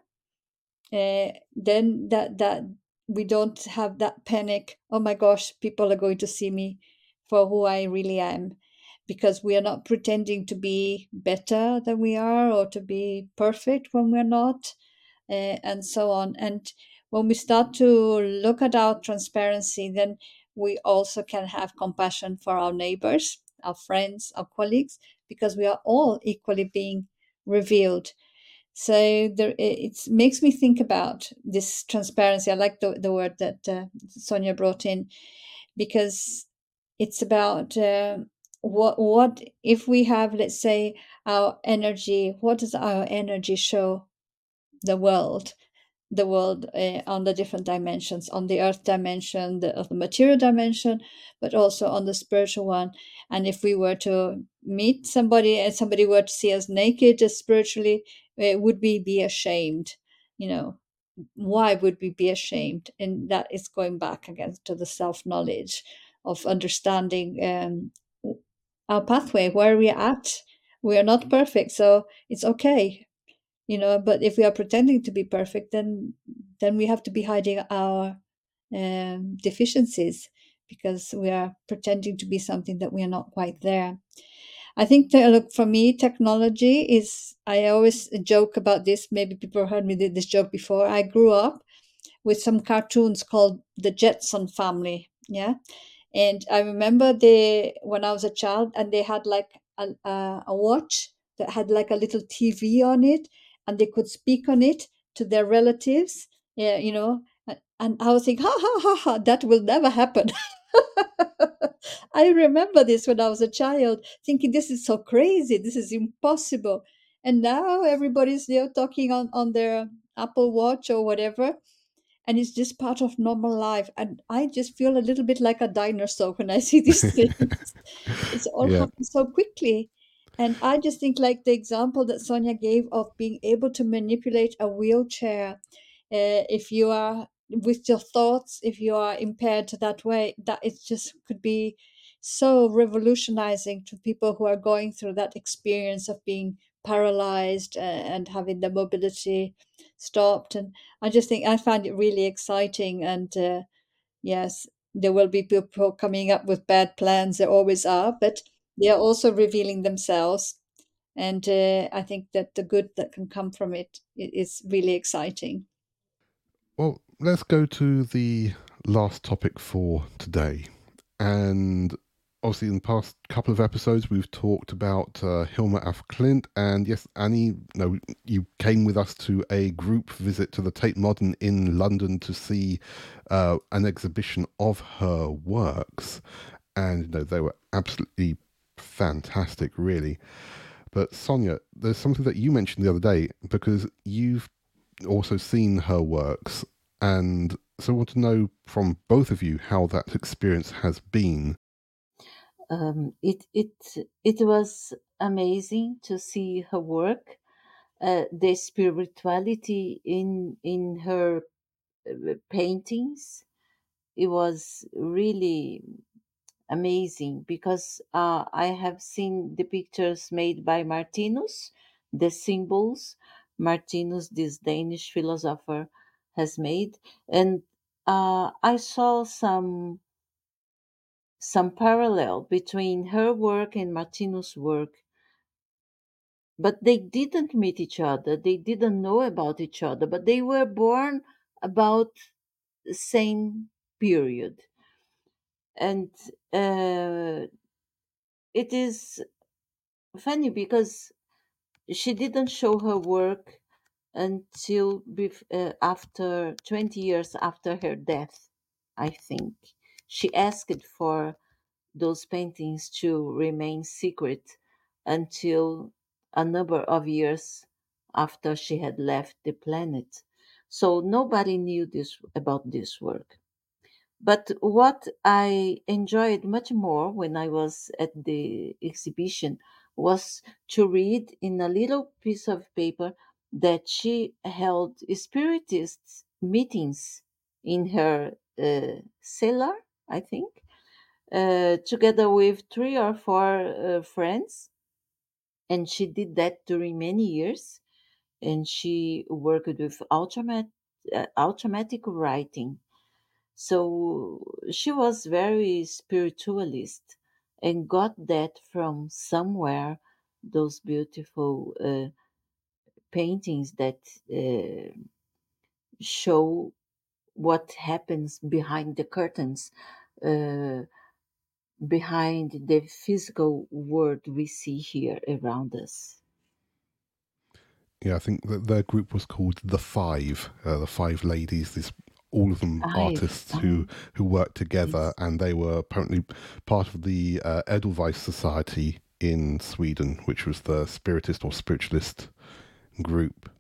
uh, then that that we don't have that panic. Oh my gosh, people are going to see me for who I really am, because we are not pretending to be better than we are or to be perfect when we're not, uh, and so on. And when we start to look at our transparency, then we also can have compassion for our neighbors, our friends, our colleagues, because we are all equally being revealed. So there, it makes me think about this transparency. I like the, the word that uh, Sonia brought in because it's about uh, what what if we have let's say our energy what does our energy show the world the world uh, on the different dimensions on the earth dimension the, the material dimension but also on the spiritual one. And if we were to meet somebody and somebody were to see us naked spiritually would we be ashamed you know. Why would we be ashamed? And that is going back again to the self knowledge of understanding um, our pathway where we're at. We are not perfect so it's okay you know but if we are pretending to be perfect then then we have to be hiding our um, deficiencies because we are pretending to be something that we are not quite there. I think look for me technology is i always joke about this. Maybe people heard me did this joke before. I grew up with some cartoons called the jetson family yeah? And i remember they when i was a child and they had like a, a, a watch that had like a little tv on it and they could speak on it to their relatives yeah you know and i was thinking ha ha ha ha that will never happen. I remember this when i was a child thinking this is so crazy this is impossible. And now everybody's you know talking on on their apple watch or whatever and it's just part of normal life and i just feel a little bit like a dinosaur when i see these things. It's all Yeah. happened so quickly and i just think like the example that sonia gave of being able to manipulate a wheelchair uh, if you are with your thoughts if you are impaired that way that it just could be so revolutionizing to people who are going through that experience of being paralyzed uh, and having the mobility stopped. And i just think i find it really exciting and uh, yes there will be people coming up with bad plans there always are but they are also revealing themselves and uh, i think that the good that can come from it is really exciting Well, let's go to the last topic for today. And obviously, in the past couple of episodes, we've talked about uh, Hilma af Klint. And yes, Annie, no, you came with us to a group visit to the Tate Modern in London to see uh, an exhibition of her works. And you know, they were absolutely fantastic, really. But Sonia, there's something that you mentioned the other day because you've also seen her works, and so I want to know from both of you how that experience has been. Um, it it it was amazing to see her work, uh, the spirituality in in her uh, paintings. It was really amazing because uh, I have seen the pictures made by Martinus, the symbols Martinus, this Danish philosopher, has made, and uh, I saw some some parallel between her work and Martinus' work. But they didn't meet each other. They didn't know about each other. But they were born about the same period, and uh, it is funny because she didn't show her work until bef- uh, after 20 years after her death i think. She asked for those paintings to remain secret until a number of years after she had left the planet. So nobody knew this about this work but what I enjoyed much more when I was at the exhibition was to read in a little piece of paper that she held spiritist meetings in her uh, cellar, I think, uh, together with three or four uh, friends. And she did that during many years. And she worked with uh, automatic writing so she was very spiritualist and got that from somewhere, those beautiful uh, paintings that uh, show what happens behind the curtains, uh, behind the physical world we see here around us. Yeah, I think that their group was called the Five, uh, the Five Ladies. This all of them artists who who worked together, and they were apparently part of the uh, Edelweiss Society in Sweden, which was the spiritist or spiritualist group.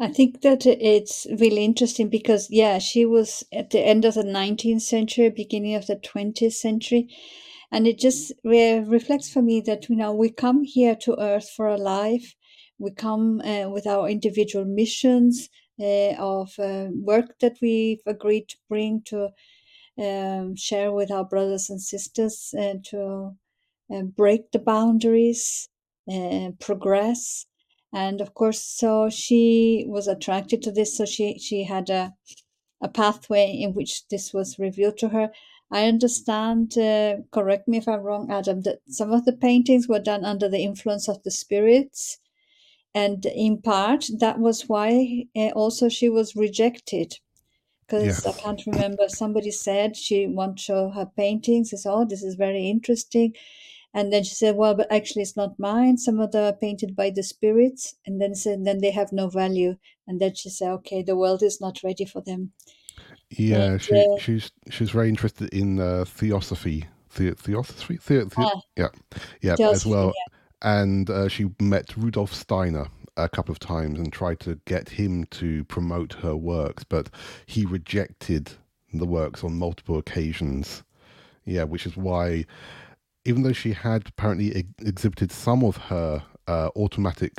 I think that it's really interesting because, yeah, she was at the end of the 19th century, beginning of the 20th century. And it just re- reflects for me that, you know, we come here to Earth for a life. We come uh, with our individual missions of uh, work that we've agreed to bring to um, share with our brothers and sisters and to uh, break the boundaries and progress. And of course so she was attracted to this so she she had a a pathway in which this was revealed to her. I understand uh, correct me if i'm wrong adam that some of the paintings were done under the influence of the spirits and in part that was why uh, also she was rejected because Yes. I can't remember. Somebody said she to show her paintings. Said, "Oh, this is very interesting," and then she said, "Well, but actually, it's not mine. Some of them are painted by the spirits." And then said, "Then they have no value." And then she said, "Okay, the world is not ready for them." Yeah, And, she uh, she's she's very interested in uh, theosophy, the, theosophy, the, the, Ah, yeah, yeah, as theosophy, well. And uh, she met Rudolf Steiner a couple of times and tried to get him to promote her works, but he rejected the works on multiple occasions. Yeah, which is why, even though she had apparently ex- exhibited some of her uh, automatic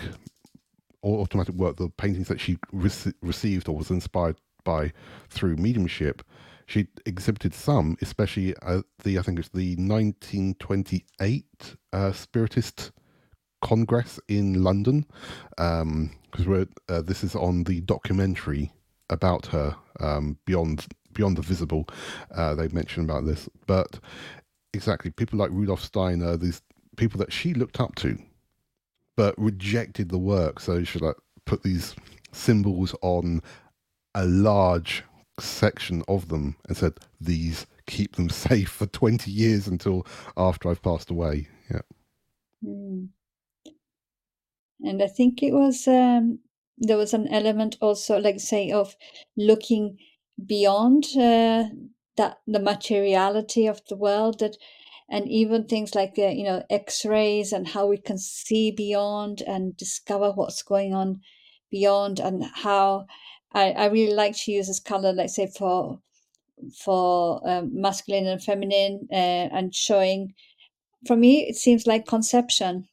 or automatic work, the paintings that she rece- received or was inspired by through mediumship, she exhibited some, especially uh, the I think it's the 1928 uh, Spiritist Congress in London, because we're uh, this is on the documentary about her um, beyond beyond the visible. Uh, they mentioned about this, but exactly people like Rudolf Steiner, these people that she looked up to, but rejected the work. So she like put these symbols on a large section of them and said, "These keep them safe for twenty years until after I've passed away." Yeah, Mm. And I think it was um, there was an element also, like say, of looking beyond uh, that the materiality of the world that and even things like uh, you know x-rays and how we can see beyond and discover what's going on beyond and how i, I really like to use this color like say for for um, masculine and feminine uh, and showing for me it seems like conception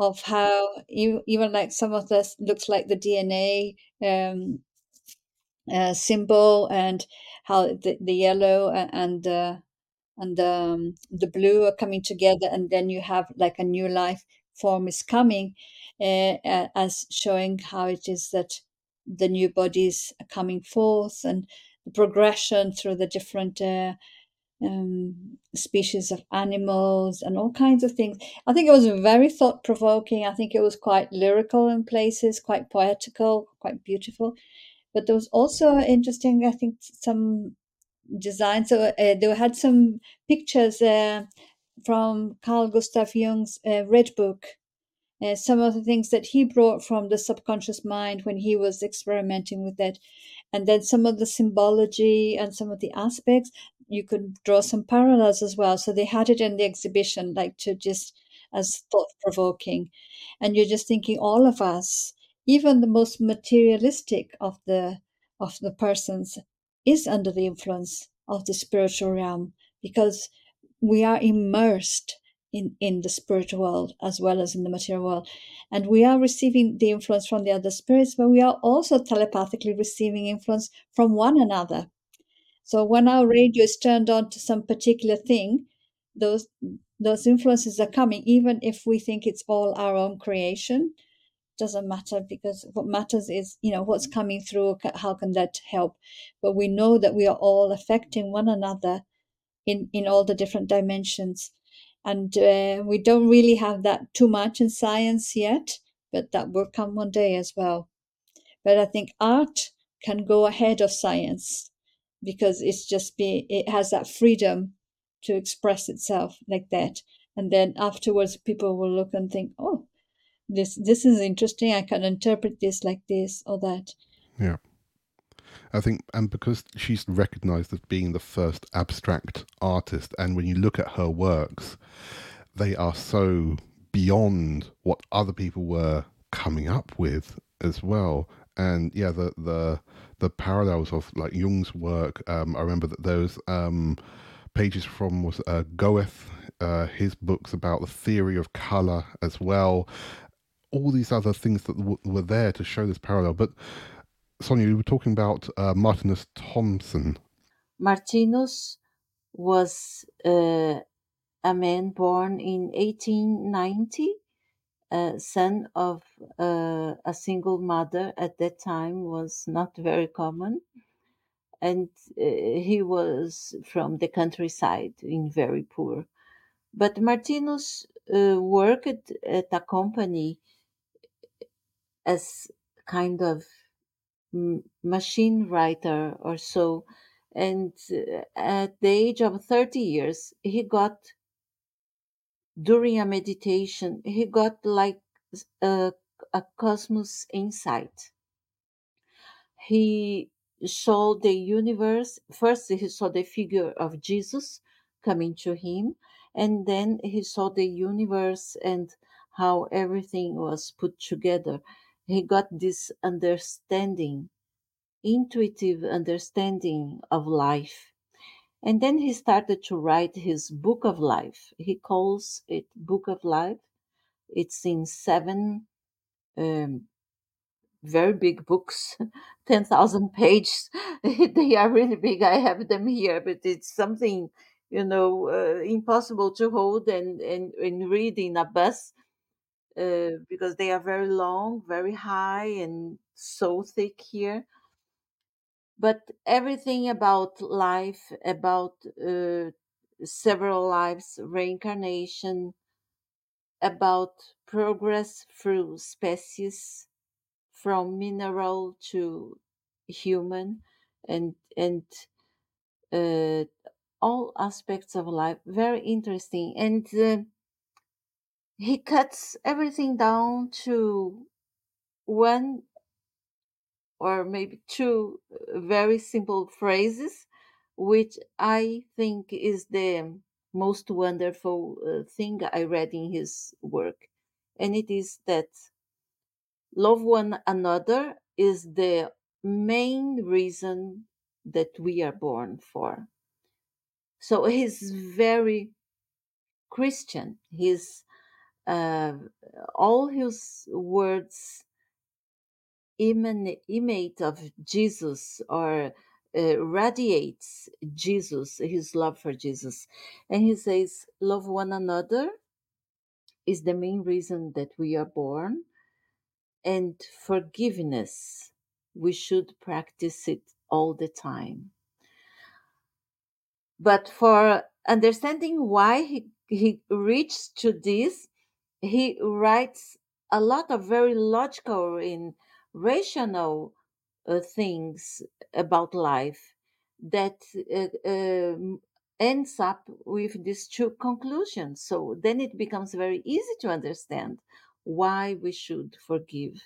of how e- even like some of this looks like the dna um, uh, symbol and how the, the yellow and the and the, um, the blue are coming together and then you have like a new life form is coming uh, as showing how it is that the new bodies are coming forth and the progression through the different uh, um, species of animals and all kinds of things. I think it was very thought provoking. I think it was quite lyrical in places, quite poetical, quite beautiful. But there was also interesting, I think, some design. So uh, they had some pictures uh, from Carl Gustav Jung's uh, Red Book. Uh, some of the things that he brought from the subconscious mind when he was experimenting with that, and then some of the symbology and some of the aspects. You could draw some parallels as well. So they had it in the exhibition, like to just as thought provoking, and you're just thinking all of us, even the most materialistic of the of the persons, is under the influence of the spiritual realm because we are immersed in, in the spiritual world as well as in the material world. And we are receiving the influence from the other spirits, but we are also telepathically receiving influence from one another. So when our radio is turned on to some particular thing, those those influences are coming, even if we think it's all our own creation. Doesn't matter because what matters is you know what's coming through how can that help? But we know that we are all affecting one another in in all the different dimensions. And uh, we don't really have that too much in science yet but that will come one day as well. But i think art can go ahead of science because it's just be it has that freedom to express itself like that and then afterwards people will look and think oh this this is interesting i can interpret this like this or that yeah. I think, and because she's recognized as being the first abstract artist, and when you look at her works, they are so beyond what other people were coming up with as well. And yeah, the the the parallels of like Jung's work. Um, I remember that those um, pages from was uh, Goethe, uh, his books about the theory of color as well. All these other things that w- were there to show this parallel, but Sonia, you were talking about uh, Martinus Thomsen. Martinus was uh, a man born in 1890, uh, son of uh, a single mother. At that time, was not very common, and uh, he was from the countryside, in very poor. But Martinus uh, worked at a company as kind of machine writer or so. And uh, at the age of 30 years, he got, during a meditation, he got like a, a cosmos insight. He saw the universe. First, he saw the figure of Jesus coming to him, and then he saw the universe and how everything was put together. He got this understanding intuitive understanding of life. And then he started to write his book of life. He calls it Book of Life. It's in seven um, very big books, 10,000 pages. they are really big. I have them here, but it's something, you know, uh, impossible to hold and, and, and read in a bus uh, because they are very long, very high, and so thick here but everything about life, about uh, several lives, reincarnation, about progress through species, from mineral to human, and and uh, all aspects of life. Very interesting, and uh, he cuts everything down to one or maybe two uh, very simple phrases, which I think is the most wonderful uh, thing I read in his work. And it is that love one another is the main reason that we are born for. So he's very Christian. His uh, all his words emanate of Jesus or uh, radiates Jesus, his love for Jesus. And he says, Love one another is the main reason that we are born. And forgiveness, we should practice it all the time. But for understanding why he, he reached to this, he writes a lot of very logical and rational uh, things about life that uh, um, ends up with these two conclusions. So then it becomes very easy to understand why we should forgive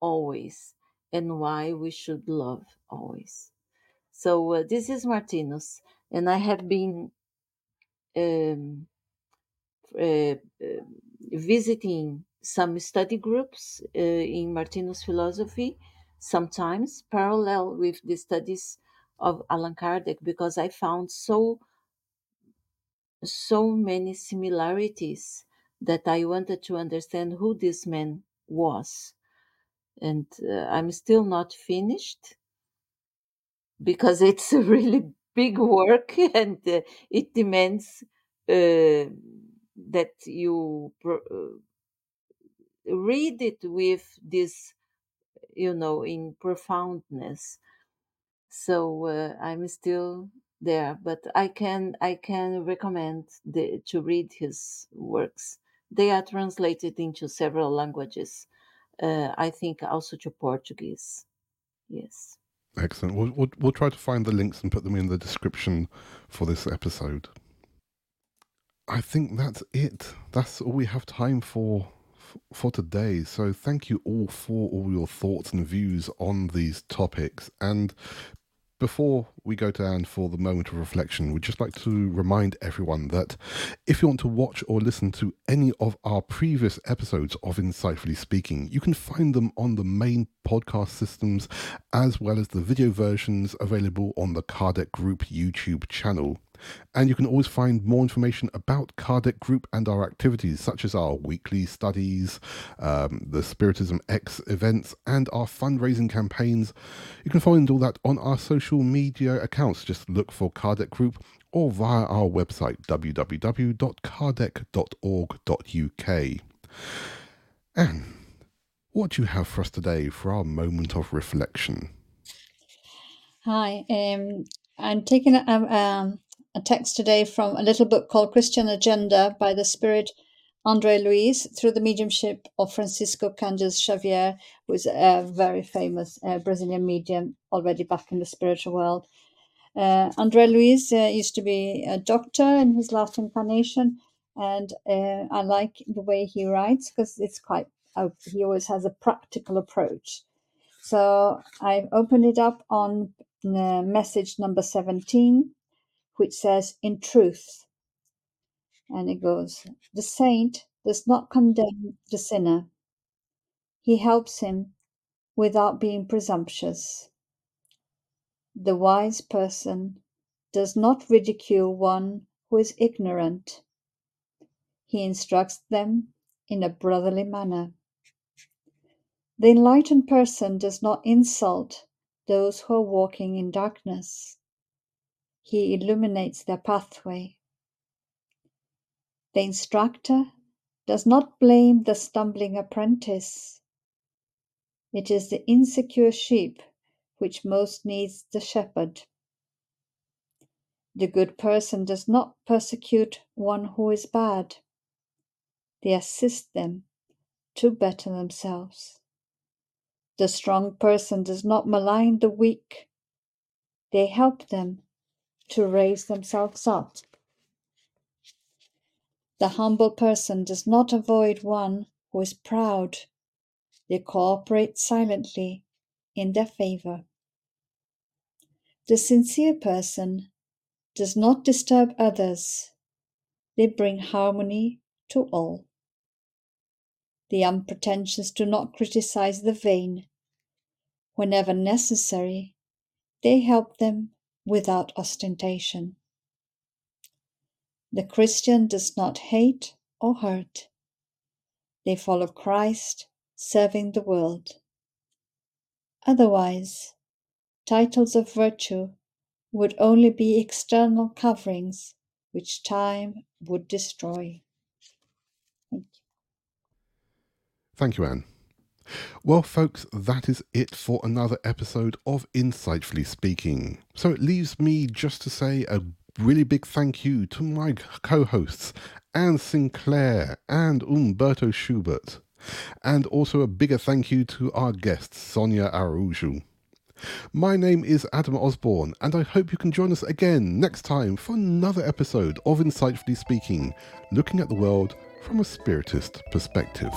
always and why we should love always. So uh, this is Martinus, and I have been um, uh, uh visiting some study groups uh, in Martinus philosophy, sometimes parallel with the studies of Allan Kardec, because I found so so many similarities that I wanted to understand who this man was. And uh, I'm still not finished because it's a really big work and uh, it demands uh, that you uh, read it with this you know in profoundness. So uh, i'm still there but i can i can recommend the, to read his works. They are translated into several languages uh, i think also to portuguese. Yes. Excellent. We'll, we'll, we'll try to find the links and put them in the description for this episode. I think that's it. That's all we have time for for today. So thank you all for all your thoughts and views on these topics. And before we go down for the moment of reflection, we'd just like to remind everyone that if you want to watch or listen to any of our previous episodes of Insightfully Speaking, you can find them on the main podcast systems as well as the video versions available on the Kardec Group YouTube channel. And you can always find more information about Kardec Group and our activities, such as our weekly studies, um, the Spiritism X events, and our fundraising campaigns. You can find all that on our social media accounts. Just look for Kardec Group or via our website www.kardec.org.uk. And what do you have for us today for our moment of reflection? Hi, um, I'm taking a, um, a text today from a little book called Christian Agenda by the Spirit Andre Luiz through the mediumship of Francisco Cândido Xavier, who is a very famous uh, Brazilian medium already back in the spiritual world. Uh, Andre Luiz uh, used to be a doctor in his last incarnation, and uh, I like the way he writes because it's quite, uh, he always has a practical approach. So I've opened it up on uh, message number 17, which says, In truth. And it goes, The saint does not condemn the sinner, he helps him without being presumptuous. The wise person does not ridicule one who is ignorant. He instructs them in a brotherly manner. The enlightened person does not insult those who are walking in darkness. He illuminates their pathway. The instructor does not blame the stumbling apprentice. It is the insecure sheep which most needs the shepherd. The good person does not persecute one who is bad. They assist them to better themselves. The strong person does not malign the weak. They help them to raise themselves up. The humble person does not avoid one who is proud. They cooperate silently in their favor. The sincere person does not disturb others. They bring harmony to all. The unpretentious do not criticize the vain. Whenever necessary, they help them without ostentation. The Christian does not hate or hurt. They follow Christ, serving the world. Otherwise, titles of virtue would only be external coverings which time would destroy. Thank you. Thank you, Anne. Well, folks, that is it for another episode of Insightfully Speaking. So it leaves me just to say a really big thank you to my co hosts, Anne Sinclair and Humberto Schubert. And also a bigger thank you to our guest, Sonia Araújo. My name is Adam Osborne, and I hope you can join us again next time for another episode of Insightfully Speaking, looking at the world from a spiritist perspective.